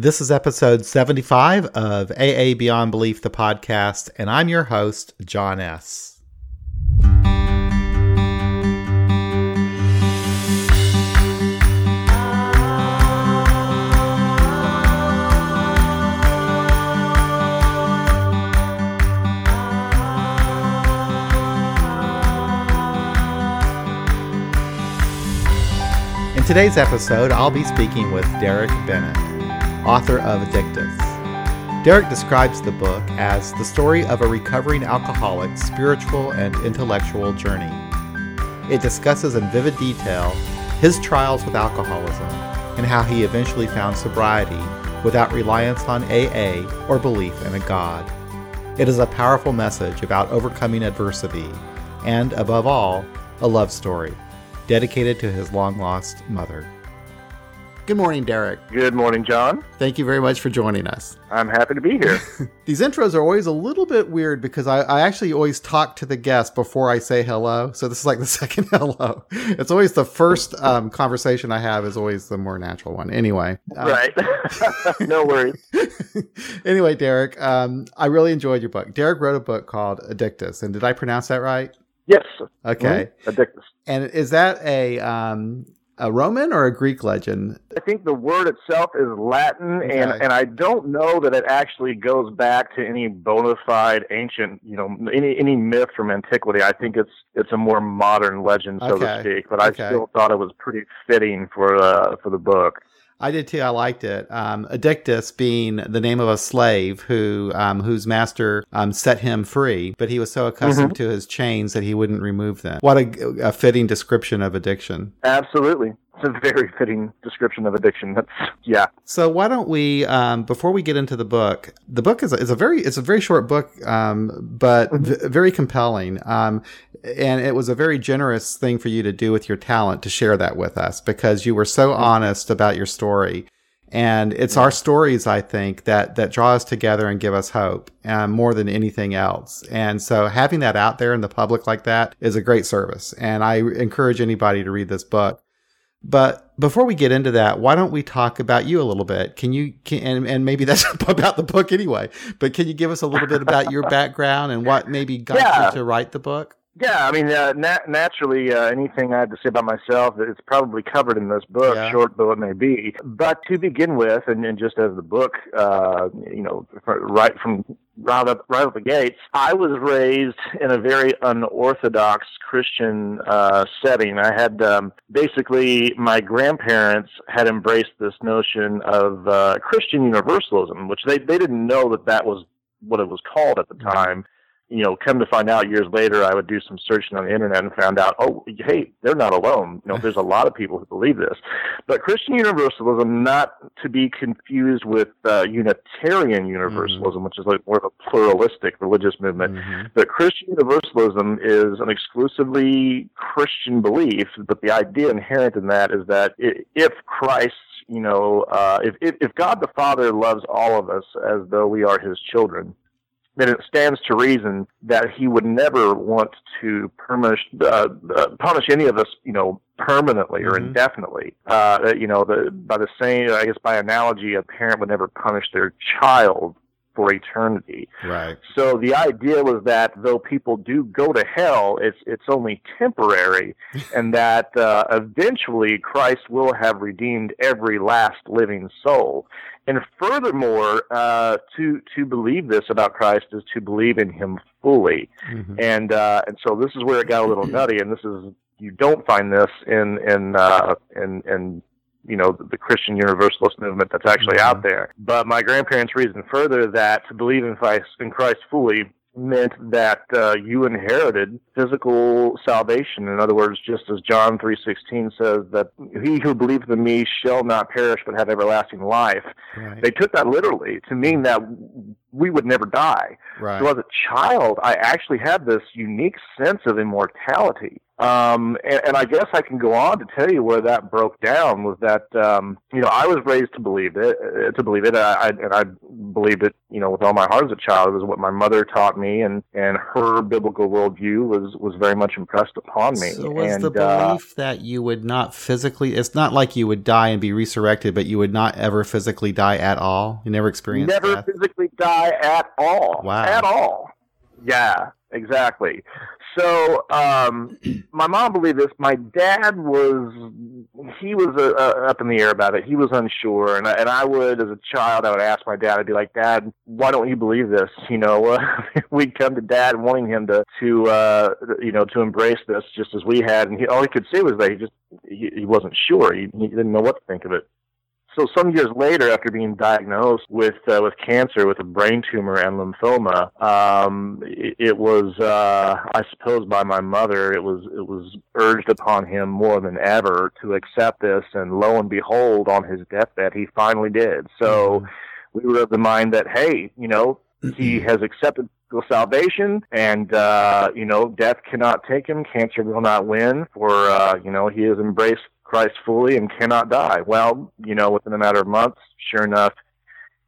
This is episode 75 of AA Beyond Belief, the podcast, and I'm your host, John S. In today's episode, I'll be speaking with Derek Bennett, author of Addictus. Derek describes the book as the story of a recovering alcoholic's spiritual and intellectual journey. It discusses in vivid detail his trials with alcoholism and how he eventually found sobriety without reliance on AA or belief in a God. It is a powerful message about overcoming adversity and, above all, a love story dedicated to his long lost mother. Good morning, Derek. Good morning, John. Thank you very much for joining us. I'm happy to be here. These intros are always a little bit weird because I, I, actually always talk to the guest before I say hello. So this is like the second hello. It's always the first um, conversation I have is always the more natural one. Anyway. Um, right. no worries. anyway, Derek, um, I really enjoyed your book. Derek wrote a book called Addictus. And did I pronounce that right? Yes. Okay. Mm-hmm. Addictus. And is that a um, a Roman or a Greek legend? I think the word itself is Latin, okay. and and I don't know that it actually goes back to any bona fide ancient, you know, any any myth from antiquity. I think it's it's a more modern legend, so okay. to speak. But I Okay. still thought it was pretty fitting for uh, for the book. I did too. I liked it. Um, Addictus being the name of a slave who um, whose master um, set him free, but he was so accustomed to his chains that he wouldn't remove them. What a, a fitting description of addiction. Absolutely. It's a very fitting description of addiction. That's yeah. So why don't we, um, before we get into the book, the book is a, is a very it's a very short book, um, but Mhm. v- very compelling, um, and it was a very generous thing for you to do with your talent to share that with us because you were so honest about your story. And it's our stories, I think, that that draw us together and give us hope um, more than anything else. And so, having that out there in the public like that is a great service. And I encourage anybody to read this book. But before we get into that, why don't we talk about you a little bit? Can you, can, and, and maybe that's about the book anyway, but can you give us a little bit about your background and what maybe got Yeah. you to write the book? Yeah, I mean, uh, nat- naturally, uh, anything I have to say about myself, it's probably covered in this book, Yeah. short though it may be. But to begin with, and, and just as the book, uh, you know, right from right up right up the gates, I was raised in a very unorthodox Christian uh, setting. I had um, basically my grandparents had embraced this notion of uh, Christian universalism, which they they didn't know that that was what it was called at the time you know, come to find out years later, I would do some searching on the internet and found out, oh, hey, they're not alone. You know, there's a lot of people who believe this. But Christian Universalism, not to be confused with uh, Unitarian Universalism, which is like more of a pluralistic religious movement. Mhm. But Christian Universalism is an exclusively Christian belief, but the idea inherent in that is that if Christ, you know, uh, if, if, if God the Father loves all of us as though we are his children, then it stands to reason that he would never want to punish uh, uh, punish any of us, you know, permanently or Mhm. indefinitely. Uh, you know, the, by the same, I guess, by analogy, a parent would never punish their child for eternity. Right. So the idea was that though people do go to hell, it's it's only temporary, and that uh, eventually Christ will have redeemed every last living soul. And furthermore, uh, to to believe this about Christ is to believe in Him fully. Mhm. And uh, and so this is where it got a little nutty. And this is you don't find this in in uh, in in you know the Christian Universalist movement that's actually Mhm. out there. But my grandparents reasoned further that to believe in Christ in Christ fully meant that uh, you inherited physical salvation. In other words, just as John three sixteen says that he who believes in me shall not perish but have everlasting life. Right. They took that literally to mean that we would never die. Right. So as a child, I actually had this unique sense of immortality. Um, and, and I guess I can go on to tell you where that broke down was that um, you know I was raised to believe it uh, to believe it I, I, and I believed it you know with all my heart as a child. It was what my mother taught me, and and her biblical worldview was was very much impressed upon me. So was and, the belief uh, that you would not physically? It's not like you would die and be resurrected, but you would not ever physically die at all. You never experienced never death? physically die at all. Wow. At all. Yeah, exactly. So um, my mom believed this. My dad was he was uh, uh, up in the air about it. He was unsure, and I, and I would, as a child, I would ask my dad. I'd be like, Dad, why don't you believe this? You know, uh, we'd come to Dad wanting him to to uh, you know to embrace this just as we had, and he, all he could say was that he just he, he wasn't sure. He, he didn't know what to think of it so some years later, after being diagnosed with uh, with cancer, with a brain tumor and lymphoma, um, it, it was, uh, I suppose, by my mother, it was it was urged upon him more than ever to accept this. And lo and behold, on his deathbed, he finally did. So mm-hmm. we were of the mind that, hey, you know, he mm-hmm. has accepted salvation and uh you know death cannot take him cancer will not win for uh you know he has embraced Christ fully and cannot die. Well, you know, within a matter of months, sure enough,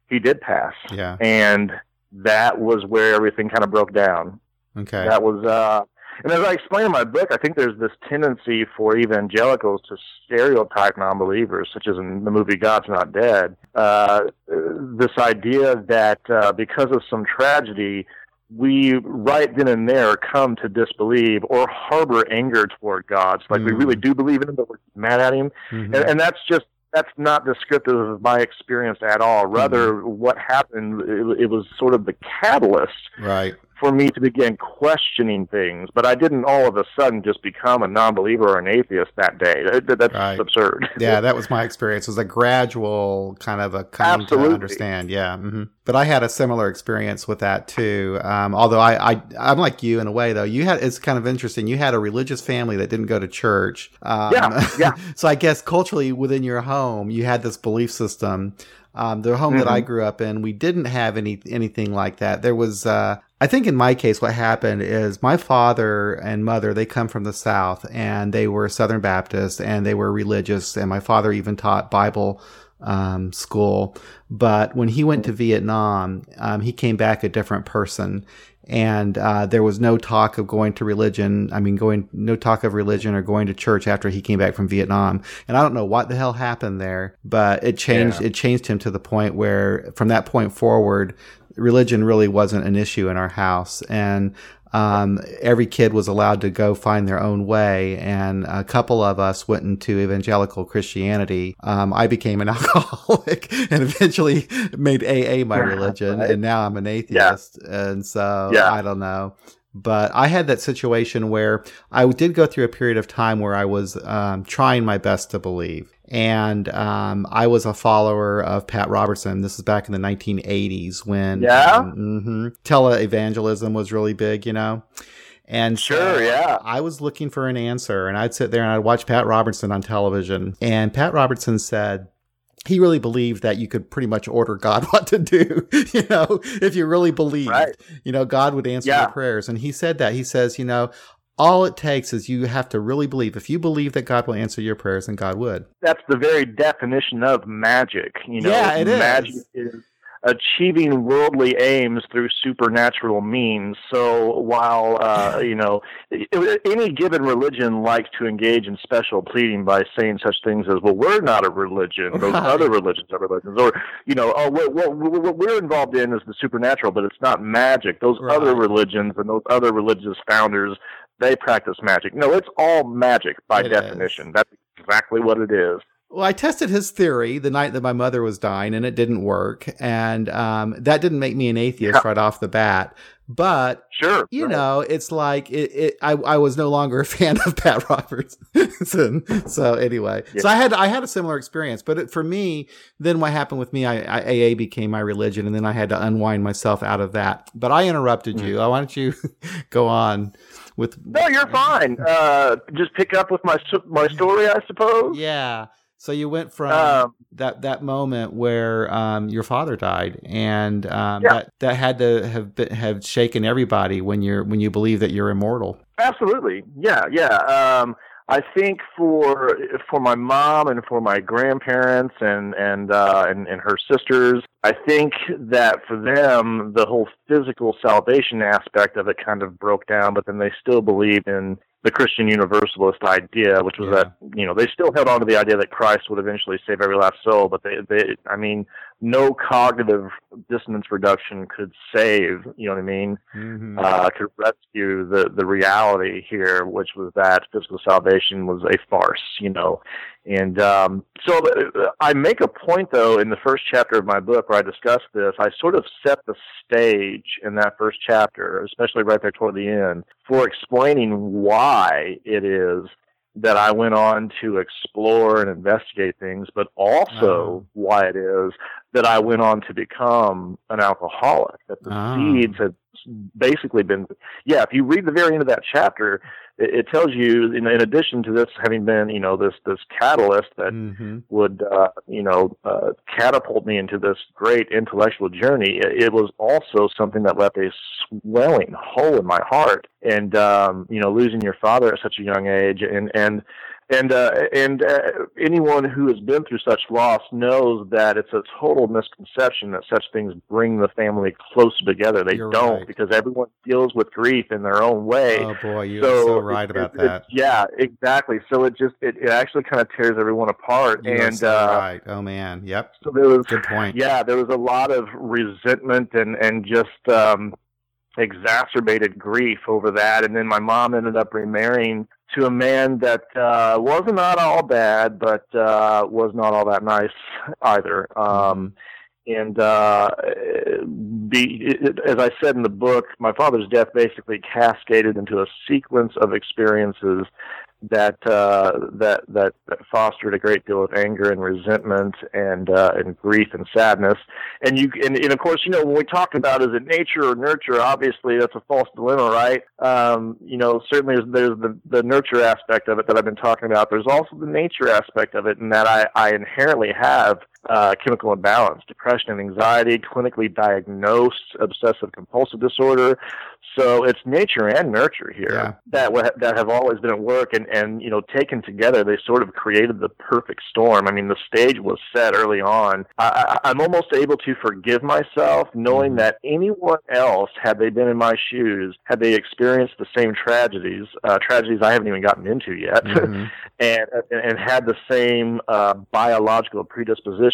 he did pass. Yeah. And that was where everything kind of broke down. Okay. That was, uh, and as I explain in my book, I think there's this tendency for evangelicals to stereotype non-believers, such as in the movie God's Not Dead. Uh, this idea that uh, because of some tragedy, we right then and there come to disbelieve or harbor anger toward God. So like mm-hmm. we really do believe in him, but we're mad at him, mm-hmm. and, and that's just that's not descriptive of my experience at all. Rather, mm-hmm. what happened it, it, was sort of the catalyst, right, for me to begin questioning things. But I didn't all of a sudden just become a non-believer or an atheist that day. That, that's right. absurd. yeah, that was my experience. It was a gradual kind of a coming Absolutely. to understand. Yeah, mm-hmm. but I had a similar experience with that too. Um, although I, I, I'm like you in a way though. You had it's kind of interesting. You had a religious family that didn't go to church. Um, yeah, yeah. so I guess culturally within your home, you had this belief system. Um, the home mm-hmm. that I mm-hmm. grew up in, we didn't have any anything like that. There was, uh, I think in my case, what happened is my father and mother, they come from the South and they were Southern Baptist and they were religious. And my father even taught Bible um, school. But when he went to Vietnam, um, he came back a different person. And uh, there was no talk of going to religion. I mean, going no talk of religion or going to church after he came back from Vietnam. And I don't know what the hell happened there, but it changed. Yeah. It changed him to the point where, from that point forward, religion really wasn't an issue in our house. And um, every kid was allowed to go find their own way, and a couple of us went into evangelical Christianity. Um, I became an alcoholic and eventually made AA my religion, and now I'm an atheist. Yeah. And so yeah. I don't know. But I had that situation where I did go through a period of time where I was um, trying my best to believe. And um, I was a follower of Pat Robertson. This is back in the 1980s when yeah? um, mm-hmm, televangelism was really big, you know? And sure, so yeah. I was looking for an answer, and I'd sit there and I'd watch Pat Robertson on television. And Pat Robertson said, he really believed that you could pretty much order God what to do. you know, if you really believed, right. you know, God would answer yeah. your prayers. And he said that. He says, you know, all it takes is you have to really believe. If you believe that God will answer your prayers, then God would. That's the very definition of magic. You know, yeah, it magic is. is achieving worldly aims through supernatural means. So while uh, you know any given religion likes to engage in special pleading by saying such things as, "Well, we're not a religion; those other religions are religions," or you know, "Oh, what, what, what, we're involved in is the supernatural, but it's not magic. Those right. other religions and those other religious founders." They practice magic. No, it's all magic by it definition. Is. That's exactly what it is. Well, I tested his theory the night that my mother was dying, and it didn't work. And um, that didn't make me an atheist yeah. right off the bat. But sure, you know, it's like it. it I, I was no longer a fan of Pat Robertson. so anyway, yeah. so I had I had a similar experience. But it, for me, then what happened with me? I, I, AA became my religion, and then I had to unwind myself out of that. But I interrupted mm-hmm. you. Why don't you go on? with no you're fine uh just pick up with my my story i suppose yeah So you went from um, that that moment where um, your father died, and um, yeah. that that had to have been, have shaken everybody when you're when you believe that you're immortal. Absolutely, yeah, yeah. Um, I think for for my mom and for my grandparents and and uh, and, and her sisters, I think that for them the whole physical salvation aspect of it kind of broke down, but then they still believed in the Christian Universalist idea, which was yeah. that you know they still held on to the idea that Christ would eventually save every last soul, but they, they I mean, no cognitive dissonance reduction could save, you know what I mean, mm-hmm. uh, could rescue the the reality here, which was that physical salvation was a farce, you know, and um, so uh, I make a point though in the first chapter of my book where I discuss this. I sort of set the stage in that first chapter, especially right there toward the end, for explaining why it is that I went on to explore and investigate things, but also oh. why it is that I went on to become an alcoholic. That the oh. seeds had basically been, yeah. If you read the very end of that chapter, it, it tells you, in, in, addition to this having been, you know, this this catalyst that mm-hmm. would, uh, you know, uh, catapult me into this great intellectual journey, it, it, was also something that left a swelling hole in my heart. And um, you know, losing your father at such a young age, and and and uh, and uh, anyone who has been through such loss knows that it's a total misconception that such things bring the family closer together. They you're don't right. because everyone deals with grief in their own way. Oh boy, you're so, so right it, about it, that. It, yeah, exactly. So it just it, actually kind of tears everyone apart. You're and so uh, right. Oh man, yep. So there was good point. Yeah, there was a lot of resentment and and just. Um, exacerbated grief over that and then my mom ended up remarrying to a man that uh, was not all bad, but uh, was not all that nice either. Um, and uh, be, as I said in the book, my father's death basically cascaded into a sequence of experiences that uh, that that fostered a great deal of anger and resentment and uh, and grief and sadness. And you and, and of course, you know, when we talk about is it nature or nurture, obviously that's a false dilemma, right? Um, you know, certainly there's, there's the the nurture aspect of it that I've been talking about. There's also the nature aspect of it, and that I I inherently have uh, chemical imbalance, depression and anxiety, clinically diagnosed obsessive compulsive disorder. So it's nature and nurture here yeah. that that have always been at work, and and you know taken together, they sort of created the perfect storm. I mean, the stage was set early on. I, I'm almost able to forgive myself knowing mm-hmm. that anyone else, had they been in my shoes, had they experienced the same tragedies, uh, tragedies I haven't even gotten into yet, mm-hmm. and and had the same uh, biological predisposition,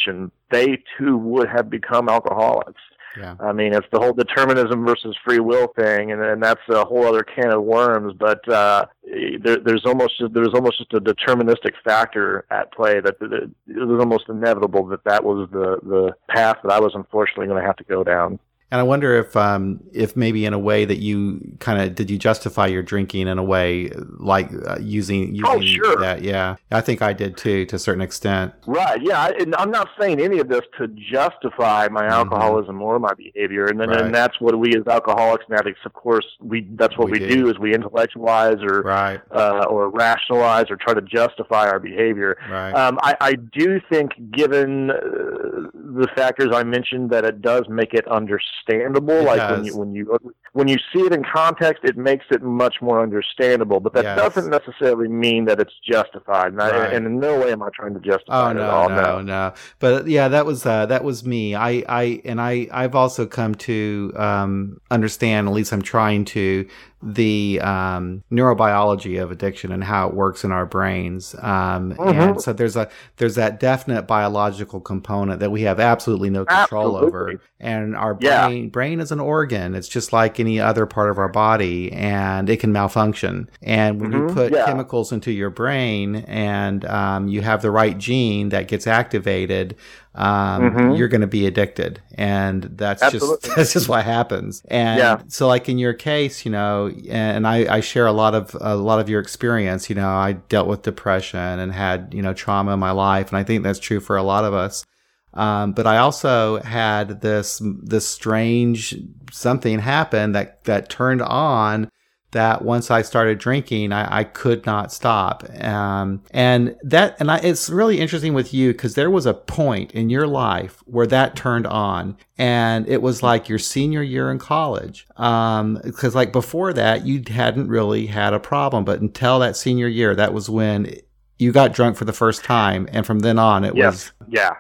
they too would have become alcoholics. Yeah. I mean, it's the whole determinism versus free will thing, and, and that's a whole other can of worms. But uh, there, there's almost there's almost just a deterministic factor at play that, that it was almost inevitable that that was the the path that I was unfortunately going to have to go down. And I wonder if, um, if maybe in a way that you kind of did you justify your drinking in a way like uh, using, using oh sure that yeah I think I did too to a certain extent right yeah I, and I'm not saying any of this to justify my mm-hmm. alcoholism mm-hmm. or my behavior and then right. and that's what we as alcoholics and addicts of course we that's what we, we do. do. is we intellectualize or right. uh, or rationalize or try to justify our behavior right. um, I, I do think given uh, the factors I mentioned that it does make it understandable. It like does. when you when you when you see it in context, it makes it much more understandable. But that yes. doesn't necessarily mean that it's justified. And, right. I, and, in no way am I trying to justify oh, no, it at all. No, no, no. But yeah, that was uh, that was me. I, I and I I've also come to um, understand. At least I'm trying to the um, neurobiology of addiction and how it works in our brains. Um, mm-hmm. And so there's a there's that definite biological component that we have absolutely no control absolutely. over. And our brain brain is an organ. It's just like any other part of our body, and it can malfunction. And when mm-hmm. you put yeah. chemicals into your brain, and um, you have the right gene that gets activated um, mm-hmm. you're going to be addicted, and that's Absolutely. just that's just what happens. And yeah. so, like in your case, you know, and I, I share a lot of a lot of your experience. You know, I dealt with depression and had you know trauma in my life, and I think that's true for a lot of us. Um, but I also had this this strange something happen that that turned on that once I started drinking, I, I could not stop. Um, and that, and I, it's really interesting with you because there was a point in your life where that turned on, and it was like your senior year in college. Um, because like before that, you hadn't really had a problem, but until that senior year, that was when you got drunk for the first time, and from then on, it yes. was yeah,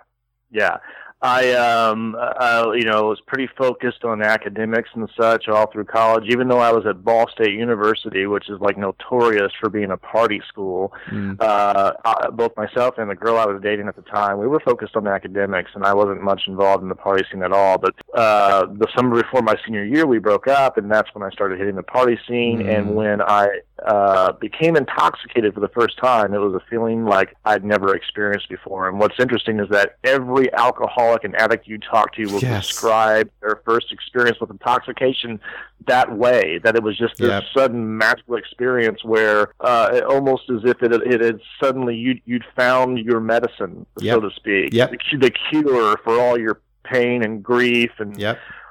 yeah. I, um, uh, you know, was pretty focused on academics and such all through college. Even though I was at Ball State University, which is like notorious for being a party school, mm. uh, I, both myself and the girl I was dating at the time, we were focused on academics, and I wasn't much involved in the party scene at all. But uh, the summer before my senior year, we broke up, and that's when I started hitting the party scene. Mm. And when I uh, became intoxicated for the first time, it was a feeling like I'd never experienced before. And what's interesting is that every alcohol alcoholic and addict you talk to will yes. describe their first experience with intoxication that way. That it was just this yep. sudden magical experience where uh, almost as if it, it had suddenly you'd, you'd found your medicine, yep. so to speak, yep. the, the cure for all your pain and grief and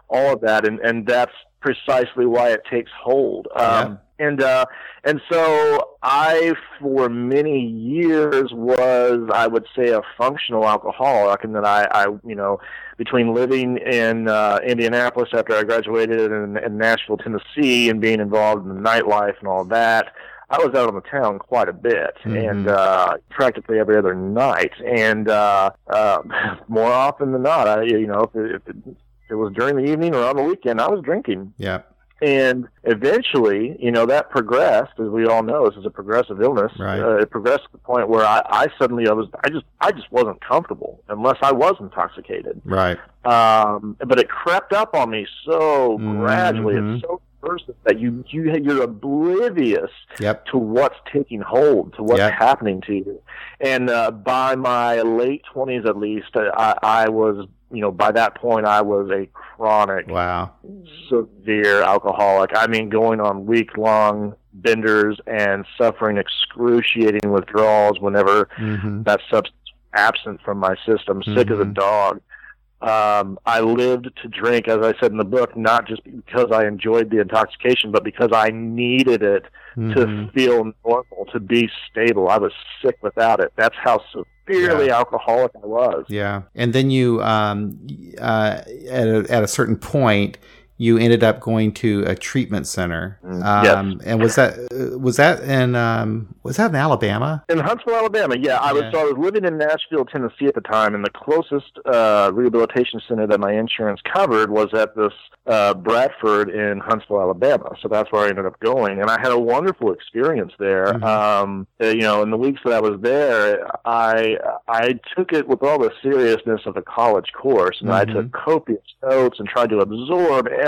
all of that. And and that's precisely why it takes hold. Um, and uh, and so I, for many years, was I would say a functional alcoholic, and then I, I you know, between living in uh, Indianapolis after I graduated and in Nashville, Tennessee, and being involved in the nightlife and all that. I was out on the town quite a bit, mm-hmm. and uh, practically every other night, and uh, uh, more often than not, I, you know, if it, if it, if it was during the evening or on the weekend, I was drinking. Yeah. And eventually, you know, that progressed, as we all know, this is a progressive illness. Right. Uh, it progressed to the point where I, I suddenly, I was, I just, I just wasn't comfortable unless I was intoxicated. Right. Um, but it crept up on me so mm-hmm. gradually. It's so person that you you you're oblivious yep. to what's taking hold, to what's yep. happening to you. And uh, by my late twenties, at least, I, I was you know, by that point, I was a chronic, wow, severe alcoholic. I mean, going on week long benders and suffering excruciating withdrawals whenever mm-hmm. that substance absent from my system, mm-hmm. sick as a mm-hmm. dog. Um, I lived to drink, as I said in the book, not just because I enjoyed the intoxication, but because I needed it mm-hmm. to feel normal, to be stable. I was sick without it. That's how severely yeah. alcoholic I was. Yeah, and then you, um, uh, at a, at a certain point, you ended up going to a treatment center. Mm, um. And was that was that in um, was that in Alabama? In Huntsville, Alabama. Yeah, I was. So I was living in Nashville, Tennessee at the time, and the closest uh, rehabilitation center that my insurance covered was at this uh, Bradford in Huntsville, Alabama. So that's where I ended up going, and I had a wonderful experience there. Mm-hmm. Um, uh, you know, in the weeks that I was there, I I took it with all the seriousness of a college course, and mm-hmm. I took copious notes and tried to absorb everything,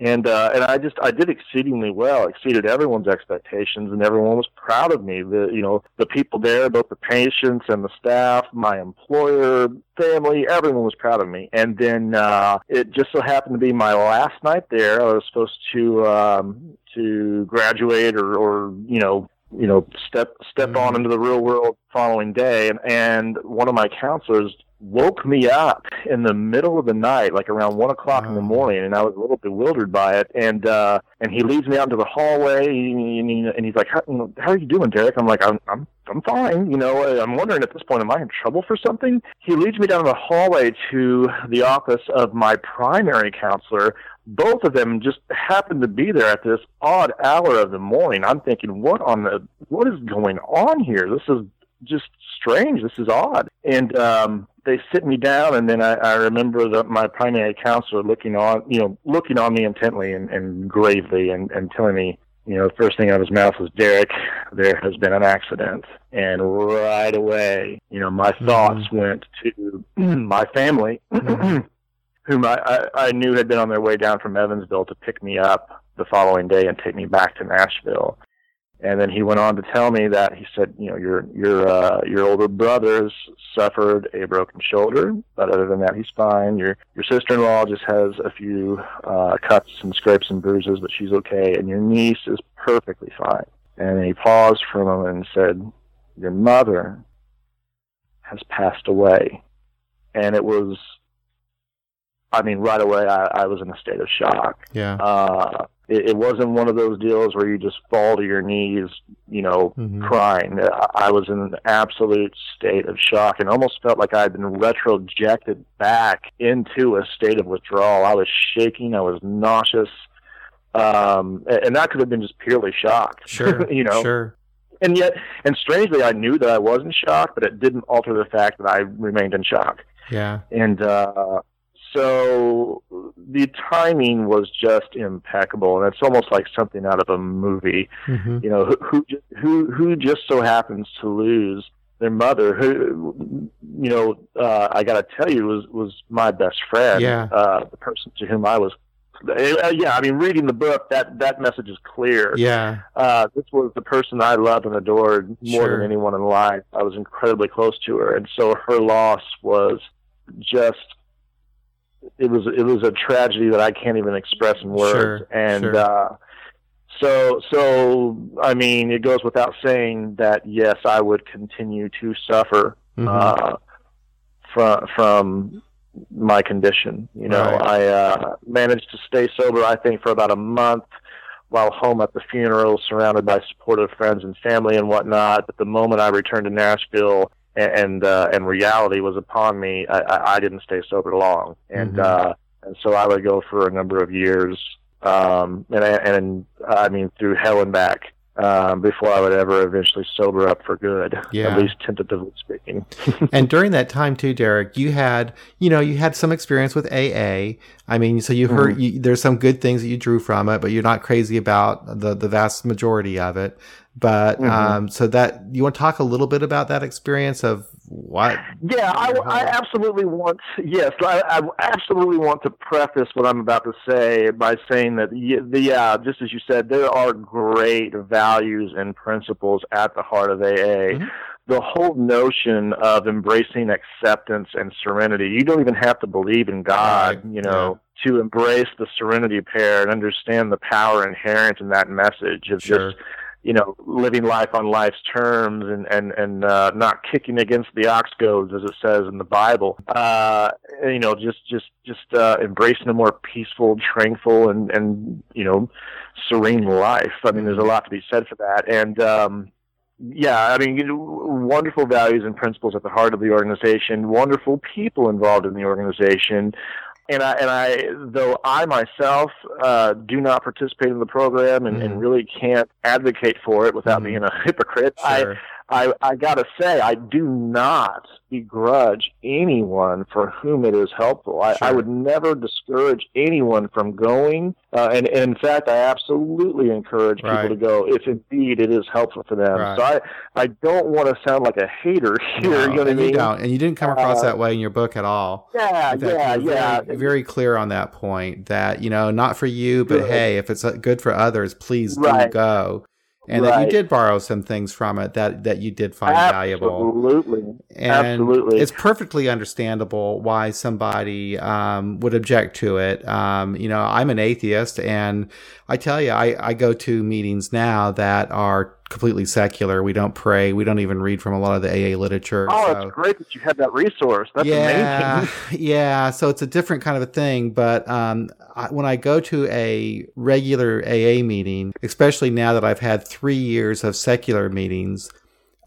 and uh, and I just I did exceedingly well, exceeded everyone's expectations, and everyone was proud of me. The you know the people there, both the patients and the staff, my employer, family, everyone was proud of me. And then uh, it just so happened to be my last night there. I was supposed to um, to graduate or or you know you know step step mm-hmm. on into the real world following day and and one of my counselors woke me up in the middle of the night, like around one o'clock in the morning, and I was a little bewildered by it. And uh, and he leads me out into the hallway, and, he, and he's like, how, "How are you doing, Derek?" I'm like, "I'm I'm I'm fine." You know, I'm wondering at this point, am I in trouble for something? He leads me down the hallway to the office of my primary counselor. Both of them just happened to be there at this odd hour of the morning. I'm thinking, what on the what is going on here? This is just strange. This is odd. And um, they sit me down, and then I, I remember that my primary counselor looking on, you know, looking on me intently and, and gravely, and, and telling me, you know, the first thing out of his mouth was, "Derek, there has been an accident." And right away, you know, my mm-hmm. thoughts went to my family, mm-hmm. whom I, I, I knew had been on their way down from Evansville to pick me up the following day and take me back to Nashville. And then he went on to tell me that he said, you know, your your uh, your older brother's suffered a broken shoulder, but other than that, he's fine. Your your sister-in-law just has a few uh, cuts and scrapes and bruises, but she's okay. And your niece is perfectly fine. And he paused for a moment and said, "Your mother has passed away." And it was, I mean, right away, I, I was in a state of shock. Yeah. Uh, it, it wasn't one of those deals where you just fall to your knees, you know, mm-hmm. crying. I, I was in an absolute state of shock and almost felt like I had been retrojected back into a state of withdrawal. I was shaking. I was nauseous. Um, and that could have been just purely shock. Sure. you know, sure. And yet, and strangely, I knew that I was in shock, but it didn't alter the fact that I remained in shock. Yeah. And, uh, so the timing was just impeccable, and it's almost like something out of a movie. Mm-hmm. You know, who who who just so happens to lose their mother, who you know, uh, I got to tell you, was was my best friend. Yeah, uh, the person to whom I was. Uh, yeah, I mean, reading the book, that that message is clear. Yeah, uh, this was the person I loved and adored more sure. than anyone in life. I was incredibly close to her, and so her loss was just it was it was a tragedy that I can't even express in words. Sure, and sure. Uh, so so I mean, it goes without saying that yes, I would continue to suffer mm-hmm. uh, from from my condition. You know, right. I uh, managed to stay sober. I think for about a month while home at the funeral, surrounded by supportive friends and family and whatnot. But the moment I returned to Nashville, and uh, and reality was upon me, I, I, I didn't stay sober long, and mm-hmm. uh, and so I would go for a number of years, um, and and I mean through hell and back. Um, before I would ever eventually sober up for good, yeah. at least tentatively speaking. and during that time too, Derek, you had, you know, you had some experience with AA. I mean, so you heard mm-hmm. you, there's some good things that you drew from it, but you're not crazy about the the vast majority of it. But mm-hmm. um, so that you want to talk a little bit about that experience of what? Yeah, I, I absolutely want. Yes, I, I, absolutely want to preface what I'm about to say by saying that the yeah, just as you said, there are great values and principles at the heart of AA. Mm-hmm. The whole notion of embracing acceptance and serenity. You don't even have to believe in God, you know. Yeah to embrace the serenity pair and understand the power inherent in that message of sure. just you know, living life on life's terms and and and uh, not kicking against the ox goads, as it says in the Bible. Uh, you know, just just just uh, embracing a more peaceful, tranquil, and and you know, serene life. I mean, there's a lot to be said for that, and. Um, yeah, I mean, wonderful values and principles at the heart of the organization, wonderful people involved in the organization, and I and I though I myself uh, do not participate in the program and, mm. and really can't advocate for it without mm. being a hypocrite. Sure. I I, I gotta say, I do not begrudge anyone for whom it is helpful. I, sure. I would never discourage anyone from going, uh, and, and, in fact, I absolutely encourage people right. to go if indeed it is helpful for them. Right. So I, I don't want to sound like a hater here. No, you know what I mean? You don't, and you didn't come across uh, that way in your book at all. Yeah, yeah, yeah. Very, very, clear on that point that you know, not for you, but good. hey, if it's uh, good for others, please right. do go and right. that you did borrow some things from it that that you did find Absolutely. valuable. Absolutely, and Absolutely. It's perfectly understandable why somebody um, would object to it. Um, you know, I'm an atheist, and I tell you, I, I go to meetings now that are completely secular. We don't pray. We don't even read from a lot of the AA literature. Oh, so. it's great that you have that resource. That's yeah, amazing. yeah. So it's a different kind of a thing. But um, I, when I go to a regular AA meeting, especially now that I've had three years of secular meetings,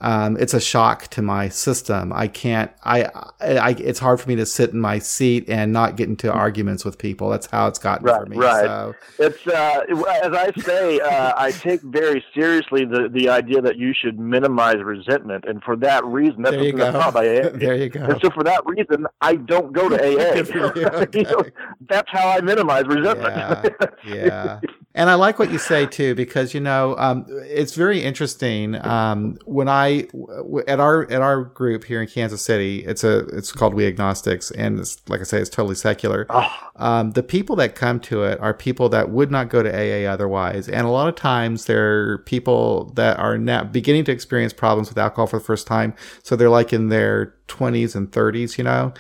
um, it's a shock to my system. I can't. I, I, It's hard for me to sit in my seat and not get into arguments with people. That's how it's gotten right, for me. Right. So. It's uh, as I say. Uh, I take very seriously the the idea that you should minimize resentment, and for that reason, that's there you go. By AA. there you go. And so for that reason, I don't go to AA. okay. you know, that's how I minimize resentment. Yeah. yeah. And I like what you say too, because you know um, it's very interesting. Um, when I at our at our group here in Kansas City, it's a it's called We Agnostics, and it's like I say, it's totally secular. Oh. Um, the people that come to it are people that would not go to AA otherwise, and a lot of times they're people that are now beginning to experience problems with alcohol for the first time. So they're like in their twenties and thirties, you know.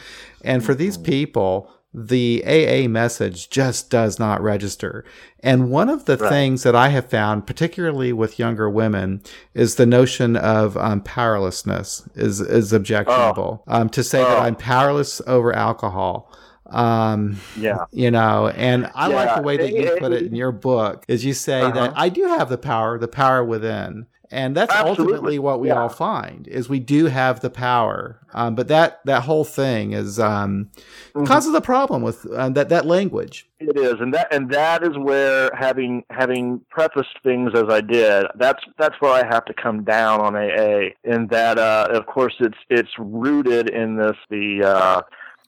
And for these mm-hmm. people, the AA message just does not register. And one of the right. things that I have found, particularly with younger women, is the notion of um, powerlessness is, is objectionable. Oh. Um, to say oh. that I'm powerless over alcohol Um, yeah. You know, and I Yeah, like the way that you put it in your book is you say Uh-huh. that I do have the power, the power within. And that's Absolutely. ultimately what we Yeah. all find is we do have the power. Um, but that, that whole thing is, um, Mhm. causes a problem with uh, that, that language. It is, and that and that is where having having prefaced things as I did, that's that's where I have to come down on AA. In that, uh, of course, it's it's rooted in this the uh,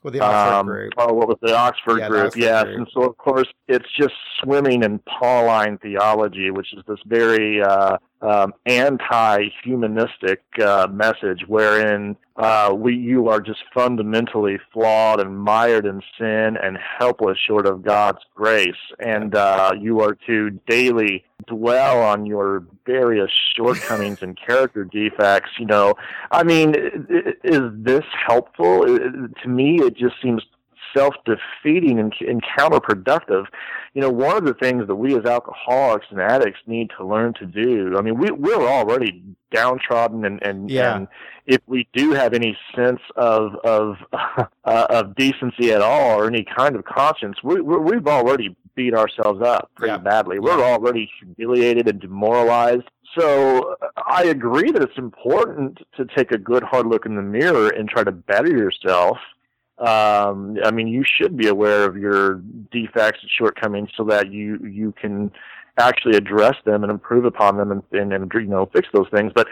With the Oxford um, group. Oh, what was the Oxford Yeah, the group? Oxford yes, group. and so of course it's just swimming in Pauline theology, which is this very uh, um, anti-humanistic uh, message, wherein uh, we you are just fundamentally flawed and mired in sin and helpless short of God's grace, and uh, you are to daily dwell on your various shortcomings and character defects. You know, I mean, is this helpful? To me, it just seems self-defeating and, and counterproductive. You know, one of the things that we as alcoholics and addicts need to learn to do. I mean, we we're already downtrodden, and and, Yeah. and if we do have any sense of of uh, of decency at all or any kind of conscience, we we're, we've already beat ourselves up pretty Yeah. badly. We're Yeah. already humiliated and demoralized. So I agree that it's important to take a good hard look in the mirror and try to better yourself. Um, I mean, you should be aware of your defects and shortcomings so that you you can actually address them and improve upon them and, and, and you know fix those things. But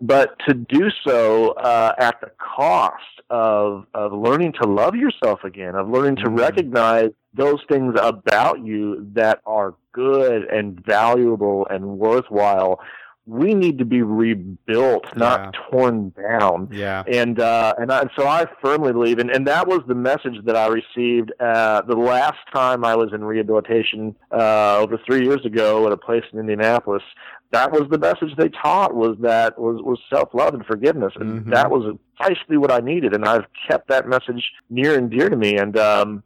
but to do so uh, at the cost of of learning to love yourself again, of learning to Mhm. recognize those things about you that are good and valuable and worthwhile. We need to be rebuilt, Yeah. not torn down Yeah. and uh, and, I, and so I firmly believe, and, and that was the message that I received uh, the last time I was in rehabilitation uh, over three years ago at a place in Indianapolis. That was the message they taught was that was was self love and forgiveness, and Mhm. that was precisely what I needed, and I've kept that message near and dear to me, and. Um,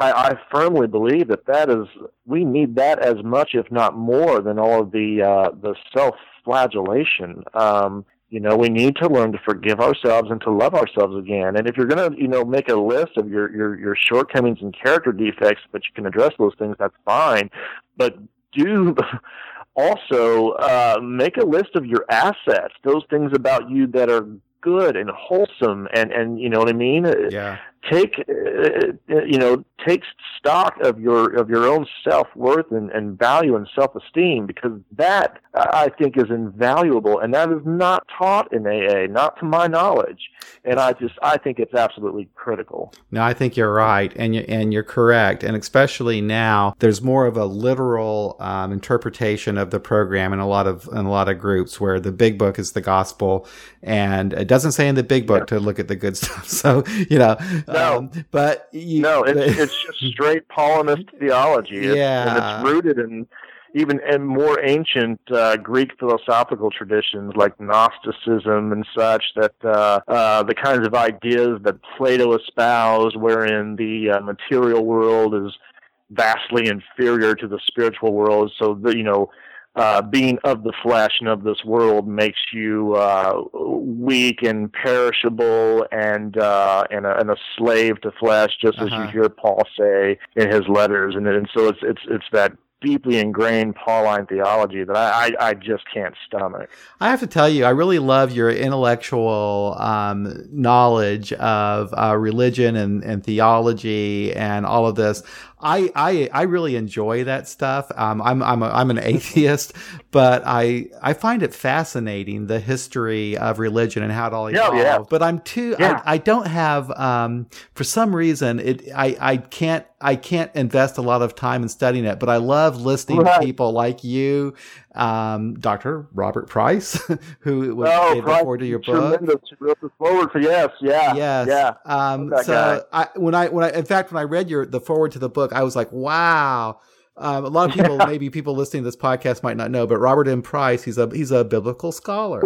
I, I firmly believe that that is we need that as much, if not more, than all of the uh, the self-flagellation. Um, you know, we need to learn to forgive ourselves and to love ourselves again. And if you're going to, you know, make a list of your, your, your shortcomings and character defects, but you can address those things, that's fine. But do also uh, make a list of your assets, those things about you that are good and wholesome and, and you know what I mean? Yeah. Take uh, you know take stock of your of your own self worth and, and value and self esteem because that I think is invaluable and that is not taught in AA, not to my knowledge. And I just I think it's absolutely critical. No, I think you're right, and you and you're correct, and especially now, there's more of a literal um, interpretation of the program in a lot of in a lot of groups where the big book is the gospel, and it doesn't say in the big book to look at the good stuff. So you know, No. um, but you, No, it's it's just straight Paulinist theology. It's, Yeah. and it's rooted in even in more ancient uh, Greek philosophical traditions like Gnosticism and such. That uh, uh, the kinds of ideas that Plato espoused, wherein the uh, material world is vastly inferior to the spiritual world, so the you know. Uh, being of the flesh and of this world makes you uh, weak and perishable and uh, and, a, and a slave to flesh, just as Uh-huh. you hear Paul say in his letters. And, and so it's it's it's that deeply ingrained Pauline theology that I, I, I just can't stomach. I have to tell you, I really love your intellectual um, knowledge of uh, religion and, and theology and all of this. I, I, I really enjoy that stuff. Um, I'm, I'm, a, I'm an atheist, but I, I find it fascinating the history of religion and how it all Yeah, evolved. yeah. But I'm too, Yeah. I, I don't have, um, for some reason, it, I, I can't, I can't invest a lot of time in studying it, but I love listening Right. to people like you, um, Dr. Robert Price, who was Oh, the foreword to your book. tremendous. He wrote this foreword for yes, yeah, Yes. yeah. Um, so I, when I, when I, in fact, when I read your, the foreword to the book, I was like, wow. Um, a lot of people, maybe people listening to this podcast might not know, but Robert M. Price, he's a, he's a biblical scholar.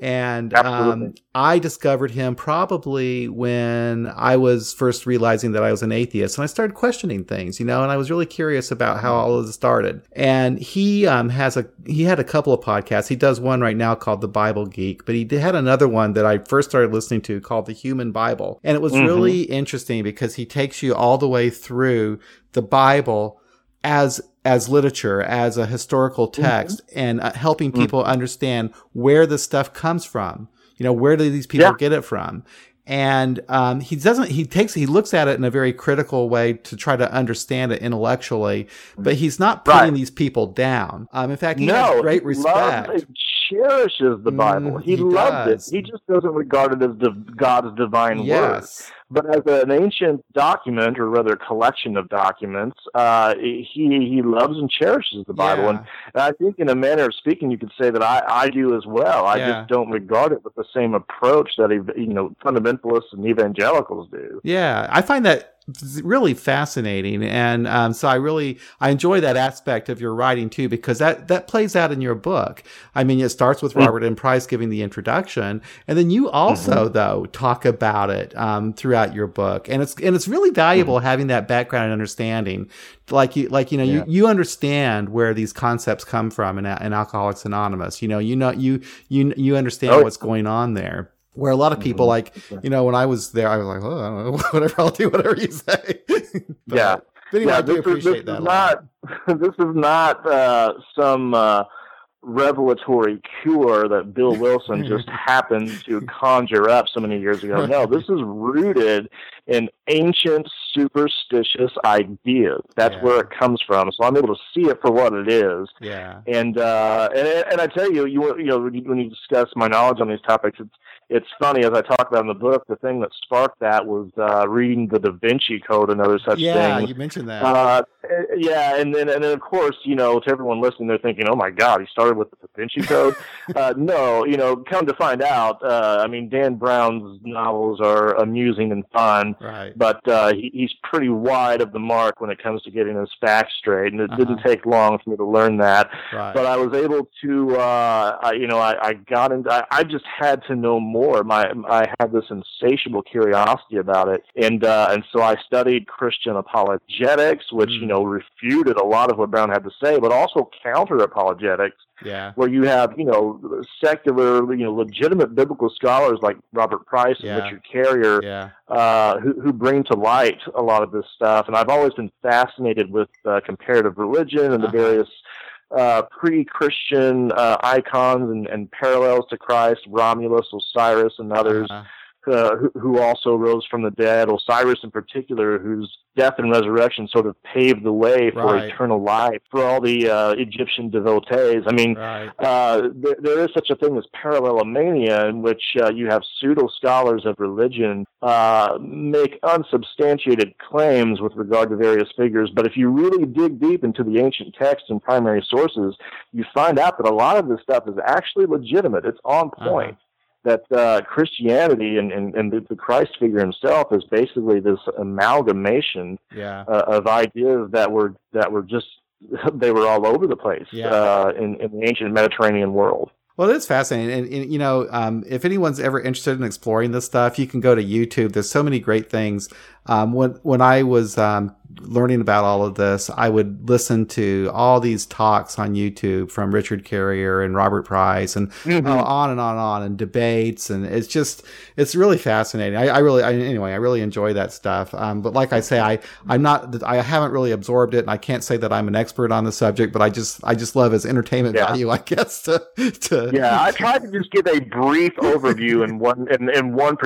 And um, I discovered him probably when I was first realizing that I was an atheist, and I started questioning things, you know, and I was really curious about how all of this started. And he um, has a he had a couple of podcasts. He does one right now called The Bible Geek, but he had another one that I first started listening to called The Human Bible, and it was mm-hmm. really interesting because he takes you all the way through the Bible as as literature, as a historical mm-hmm. text, mm-hmm. and uh, helping mm. people mm-hmm. understand where the stuff comes from. You know, where do these people yeah. get it from? And um, he doesn't. He takes. He looks at it in a very critical way to try to understand it intellectually, but he's not putting right. these people down. Um, in fact, he no, has great respect cherishes the Bible. Mm, he, he loves it. He just doesn't regard it as God's divine yes. word. But as an ancient document, or rather, collection of documents, uh, he he loves and cherishes the Bible. Yeah. And, and, I think, in a manner of speaking, you could say that I, I do as well. I yeah. just don't regard it with the same approach that you know fundamentalists and evangelicals do. Yeah, I find that really fascinating and um, so i really i enjoy that aspect of your writing too because that that plays out in your book i mean it starts with mm. robert m price giving the introduction and then you also mm-hmm. though talk about it um, throughout your book and it's and it's really valuable mm-hmm. having that background and understanding like you like you know yeah. you you understand where these concepts come from in, in alcoholics anonymous you know you know you you you understand oh, what's going on there where a lot of people mm-hmm. like you know when i was there i was like oh, i don't know whatever i'll do whatever you say but, yeah but anyway, yeah, I do appreciate is, that. Not, this is not uh, some uh, revelatory cure that Bill Wilson just happened to conjure up so many years ago. No, this is rooted in ancient superstitious ideas. That's yeah. where it comes from. So I'm able to see it for what it is. Yeah. And uh, and and I tell you, you you know when you discuss my knowledge on these topics, it's it's funny as I talk about in the book. The thing that sparked that was uh, reading the Da Vinci Code and other such yeah, things. you mentioned that. Uh, yeah, and then and then of course you know to everyone listening, they're thinking, oh my God, he started with the Da Vinci Code. uh, no, you know, come to find out, uh, I mean Dan Brown's novels are amusing and fun, right. but uh, he, he's pretty wide of the mark when it comes to getting his facts straight, and it uh-huh. didn't take long for me to learn that. Right. But I was able to, uh, I, you know, I, I got into, I, I just had to know more. My I had this insatiable curiosity about it, and uh, and so I studied Christian apologetics, which mm. you know refuted a lot of what Brown had to say, but also counter apologetics. Yeah. Where you have, you know, secular, you know, legitimate biblical scholars like Robert Price and Richard Carrier, yeah. uh, who, who bring to light a lot of this stuff. And I've always been fascinated with uh, comparative religion and uh-huh. the various uh, pre-Christian uh, icons and, and, parallels to Christ, Romulus, Osiris, and others. Uh-huh uh, who, who, also rose from the dead, Osiris in particular, whose death and resurrection sort of paved the way for right. eternal life for all the uh, Egyptian devotees. I mean, right. uh, there, there is such a thing as parallelomania, in which uh, you have pseudo scholars of religion uh, make unsubstantiated claims with regard to various figures. But if you really dig deep into the ancient texts and primary sources, you find out that a lot of this stuff is actually legitimate. It's on uh-huh. point. Uh-huh that uh, Christianity and, and, and the Christ figure himself is basically this amalgamation yeah. uh, of ideas that were that were just they were all over the place yeah. uh, in, in the ancient Mediterranean world. Well, it's fascinating, and, and you know, um, if anyone's ever interested in exploring this stuff, you can go to YouTube. There's so many great things. Um, when when I was um, learning about all of this, I would listen to all these talks on YouTube from Richard Carrier and Robert Price and mm-hmm. uh, on and on and on and debates. And it's just, it's really fascinating. I, I really, I, anyway, I really enjoy that stuff. Um, but like I say, I, I'm not, I haven't really absorbed it and I can't say that I'm an expert on the subject, but I just, I just love its entertainment yeah. value, I guess, to, to. Yeah. I tried to just give a brief overview in one, in, in one,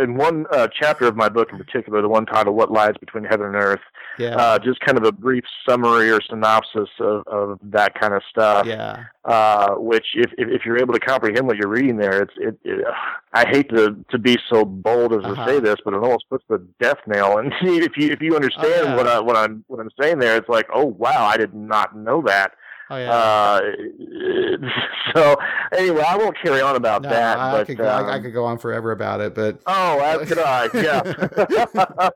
in one uh, chapter of my book in particular, the one titled What Lies Between Heaven and Earth yeah. Uh, just kind of a brief summary or synopsis of, of that kind of stuff. Yeah. Uh, which, if, if, if you're able to comprehend what you're reading there, it's it. it I hate to to be so bold as uh-huh. to say this, but it almost puts the death nail. And if you if you understand oh, yeah. what I what I'm what I'm saying there, it's like, oh wow, I did not know that. Oh yeah. Uh, so anyway, I won't carry on about no, that. I, but, could go, I, I um, could go on forever about it, but oh, as could I. Yeah.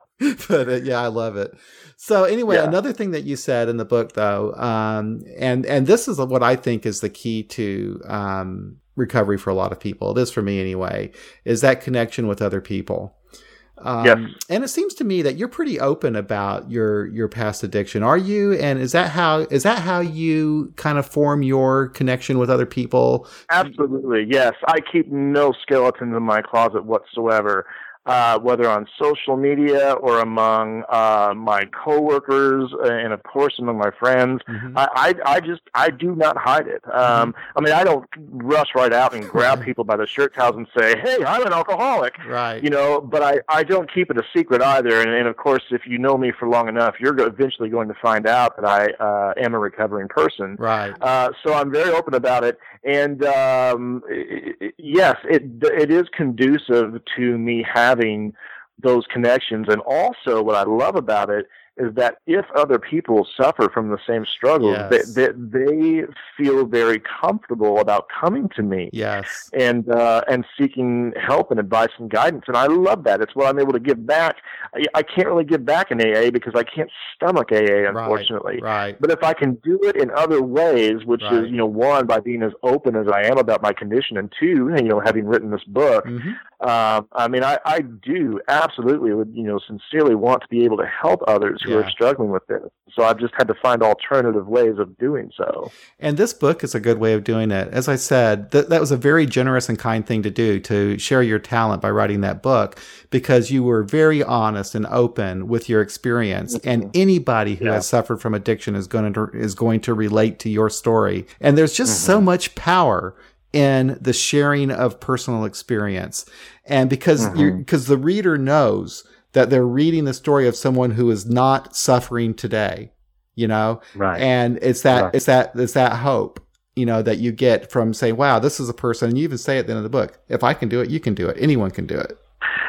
but uh, yeah, I love it. So anyway, Yeah. another thing that you said in the book, though, um, and and this is what I think is the key to um, recovery for a lot of people. It is for me anyway. Is that connection with other people. Um, Yes. And it seems to me that you're pretty open about your your past addiction. Are you? And is that how is that how you kind of form your connection with other people? Absolutely, yes. I keep no skeletons in my closet whatsoever, uh, whether on social media or among uh, my coworkers, and of course among my friends. Mhm. I, I, I just, I do not hide it. Um, I mean, I don't rush right out and grab people by the shirt tails and say, "Hey, I'm an alcoholic." Right. You know, but I, I don't keep it a secret either. And, and of course, if you know me for long enough, you're eventually going to find out that I uh, am a recovering person. right. Uh, so I'm very open about it, and um, yes, it it is conducive to me having those connections. And also, what I love about it is that if other people suffer from the same struggles, Yes. that they, they feel very comfortable about coming to me Yes. and uh, and seeking help and advice and guidance. And I love that. It's what I'm able to give back. I, I can't really give back in AA because I can't stomach AA, unfortunately. Right. But if I can do it in other ways, which Right. is, you know, one, by being as open as I am about my condition, and two, you know, having written this book, Mhm. Um, I mean, I, I do absolutely, would, you know, sincerely want to be able to help others who Yeah. are struggling with this. So I've just had to find alternative ways of doing so. And this book is a good way of doing it. As I said, th- that was a very generous and kind thing to do to share your talent by writing that book because you were very honest and open with your experience. And anybody who Yeah. has suffered from addiction is going to is going to relate to your story. And there's just so much power in the sharing of personal experience. And because you mm-hmm. because the reader knows that they're reading the story of someone who is not suffering today, you know, Right. and it's that Right. it's that it's that hope you know that you get from saying wow this is a person and you even say at the end of the book if i can do it you can do it anyone can do it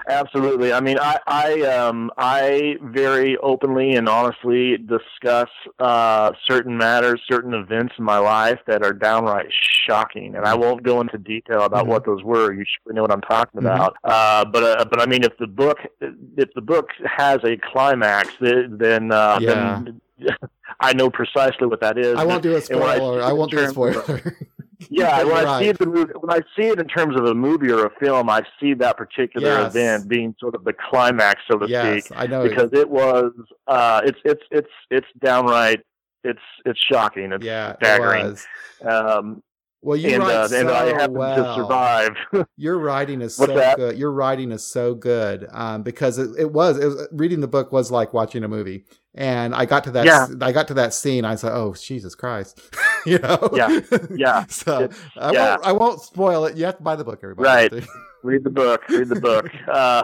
Absolutely. I mean, I I um I very openly and honestly discuss uh, certain matters, certain events in my life that are downright shocking, and I won't go into detail about what those were. You should know what I'm talking Mhm. about. Uh, but uh, but I mean, if the book if the book has a climax, then then, uh, Yeah. then I know precisely what that is. i won't do a when I spoiler i won't do a spoiler Yeah, when I see it, when I see it in terms of a movie or a film, I see that particular Yes. event being sort of the climax, so to yes speak, i know because it was, uh, it's it's it's it's downright, it's it's shocking, it's yeah it staggering, was. Um, well you and write uh, so and I happen well. to survive. Your writing is What's so that? good. Your writing is so good um, because it, it was. It was reading the book was like watching a movie, and I got to that. Yeah. I got to that scene. I said, "Oh Jesus Christ!" you know. Yeah. Yeah. so I yeah. won't. I won't spoil it. You have to buy the book, everybody. Right. read the book read the book uh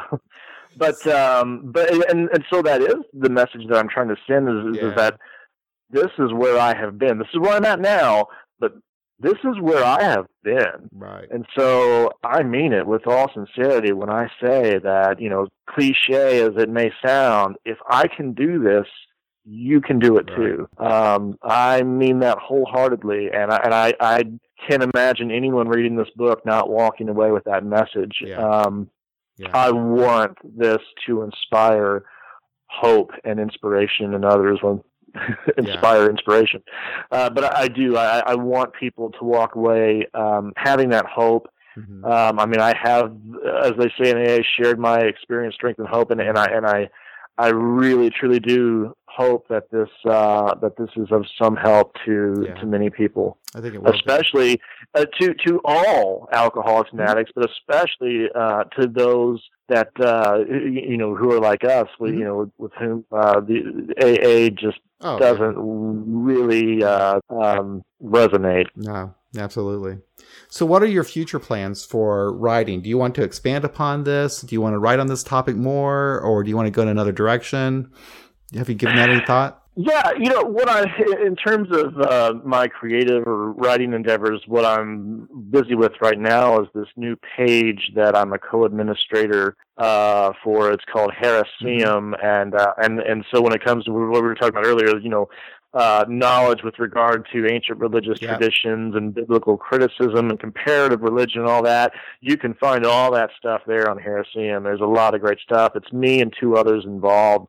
but um but and and so that is the message that i'm trying to send is, is, Yeah. is that this is where i have been this is where i'm at now but this is where i have been right. and so i mean it with all sincerity when i say that you know cliche as it may sound if i can do this you can do it Right. too. Um, I mean that wholeheartedly, and I, and I, I can't imagine anyone reading this book not walking away with that message. Yeah. Um, Yeah. I want this to inspire hope and inspiration in others. When inspire inspiration, uh, but I, I do. I, I want people to walk away um, having that hope. Mhm. Um, I mean, I have, as they say in AA, shared my experience, strength, and hope, and, and I and I, I really, truly do hope that this uh, that this is of some help to Yeah. to many people, I think it will. especially uh, to to all alcoholics and addicts, but especially uh, to those that uh, you know who are like us, Mhm. you know, with whom uh, the AA just Oh, doesn't really uh, um, resonate. No, absolutely. So, what are your future plans for writing? Do you want to expand upon this? Do you want to write on this topic more, or do you want to go in another direction? Have you given that any thought? Yeah, you know what I, in terms of uh, my creative or writing endeavors, what I'm busy with right now is this new page that I'm a co-administrator uh, for. It's called Heresium, and uh, and and so when it comes to what we were talking about earlier, you know, uh, knowledge with regard to ancient religious traditions and biblical criticism and comparative religion and all that. You can find all that stuff there on Heresium. There's a lot of great stuff. It's me and two others involved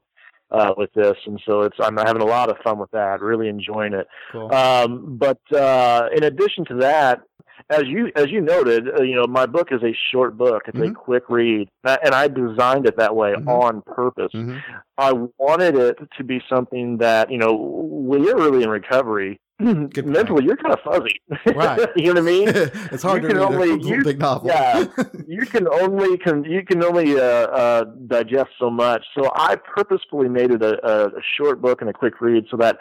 uh, with this, and so it's I'm having a lot of fun with that. Really enjoying it. Cool. Um, but uh, in addition to that, as you as you noted, uh, you know, my book is a short book. It's Mhm. a quick read, Uh, and I designed it that way Mhm. on purpose. Mhm. I wanted it to be something that you know, when you're really in recovery. mentally you're kind of fuzzy. Right. you know what I mean? it's hard you to can read only- a you- big novel. yeah. you can only can you can only uh, uh, digest so much. So I purposefully made it a, a, short book and a quick read so that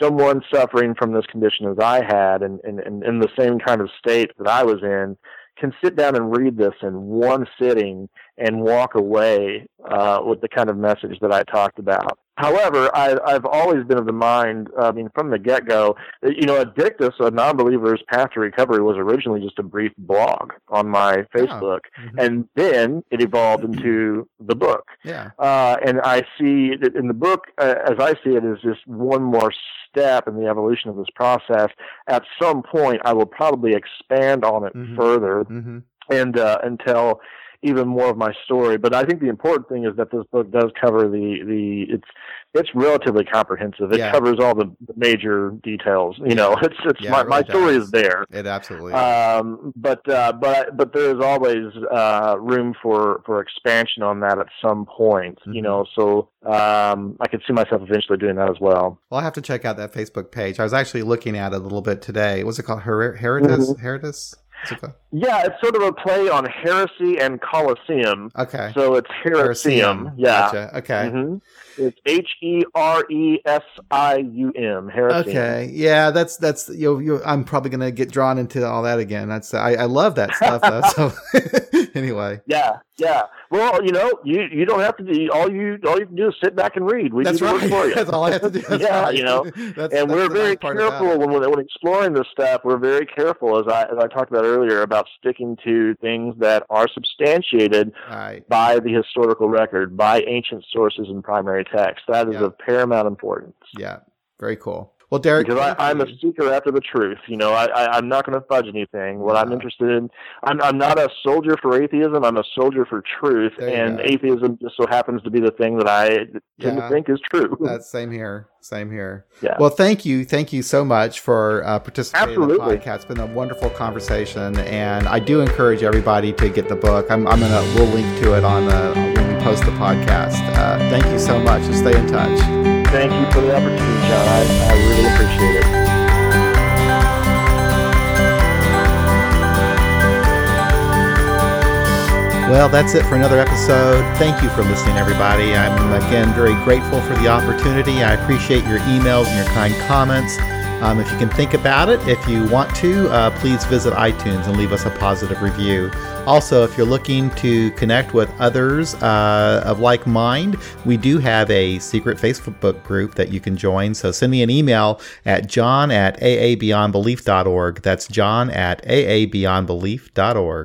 someone suffering from this condition as I had and, and, and in the same kind of state that I was in can sit down and read this in one sitting and walk away uh, with the kind of message that I talked about. However, I, I've always been of the mind, I mean, from the get-go, you know, Addictus, a non-believer's path to recovery, was originally just a brief blog on my Facebook, Mhm. and then it evolved into the book. yeah. Uh, and I see that in the book, uh, as I see it, is just one more step in the evolution of this process. At some point, I will probably expand on it Mhm. further hmm and uh, tell even more of my story. But I think the important thing is that this book does cover the the it's it's relatively comprehensive. It Yeah. covers all the, the major details. You know, it's it's Yeah, my, it my really story does. is there. It absolutely. is. Um, but uh, but but there is always uh, room for, for expansion on that at some point, Mhm. you know. So um, I could see myself eventually doing that as well. Well, I have to check out that Facebook page. I was actually looking at it a little bit today. What's it called? Her- Heritas? Mm-hmm. Heritas? Yeah, it's sort of a play on heresy and Colosseum. Okay. So it's Heresium. Yeah. Gotcha. Okay. hmm It's H E R E S I U M. Okay. Yeah, that's that's you. you I'm probably gonna get drawn into all that again. That's I, I love that stuff though. So anyway, Yeah, yeah. Well, you know, you you don't have to do all you all you can do is sit back and read. We that's do the work right. for you. That's all I have to do. That's Yeah, right. you know, That's, and we're very nice part about careful when, when exploring this stuff. We're very careful, as I as I talked about earlier, about sticking to things that are substantiated right. by the historical record, by ancient sources and primary text. That is Yeah. of paramount importance. Yeah. Very cool. Well, Derek, Because I, I'm a seeker after the truth. You know, I, I, I'm not going to fudge anything. What I'm interested in, I'm, I'm not a soldier for atheism. I'm a soldier for truth, and go. atheism just so happens to be the thing that I tend Yeah. to think is true. That's same here. Same here. Yeah. Well, thank you. Thank you so much for uh, participating in the podcast. It's been a wonderful conversation, and I do encourage everybody to get the book. I'm, I'm gonna we'll link to it on the when we post the podcast. Uh, thank you so much, and stay in touch. Thank you for the opportunity, John. I, I really appreciate it. Well, that's it for another episode. Thank you for listening, everybody. I'm again very grateful for the opportunity. I appreciate your emails and your kind comments. Um, if you can think about it, if you want to, uh, please visit iTunes and leave us a positive review. Also, if you're looking to connect with others uh, of like mind, we do have a secret Facebook group that you can join. So send me an email at john at aabeyondbelief.org. That's john at aabeyondbelief.org.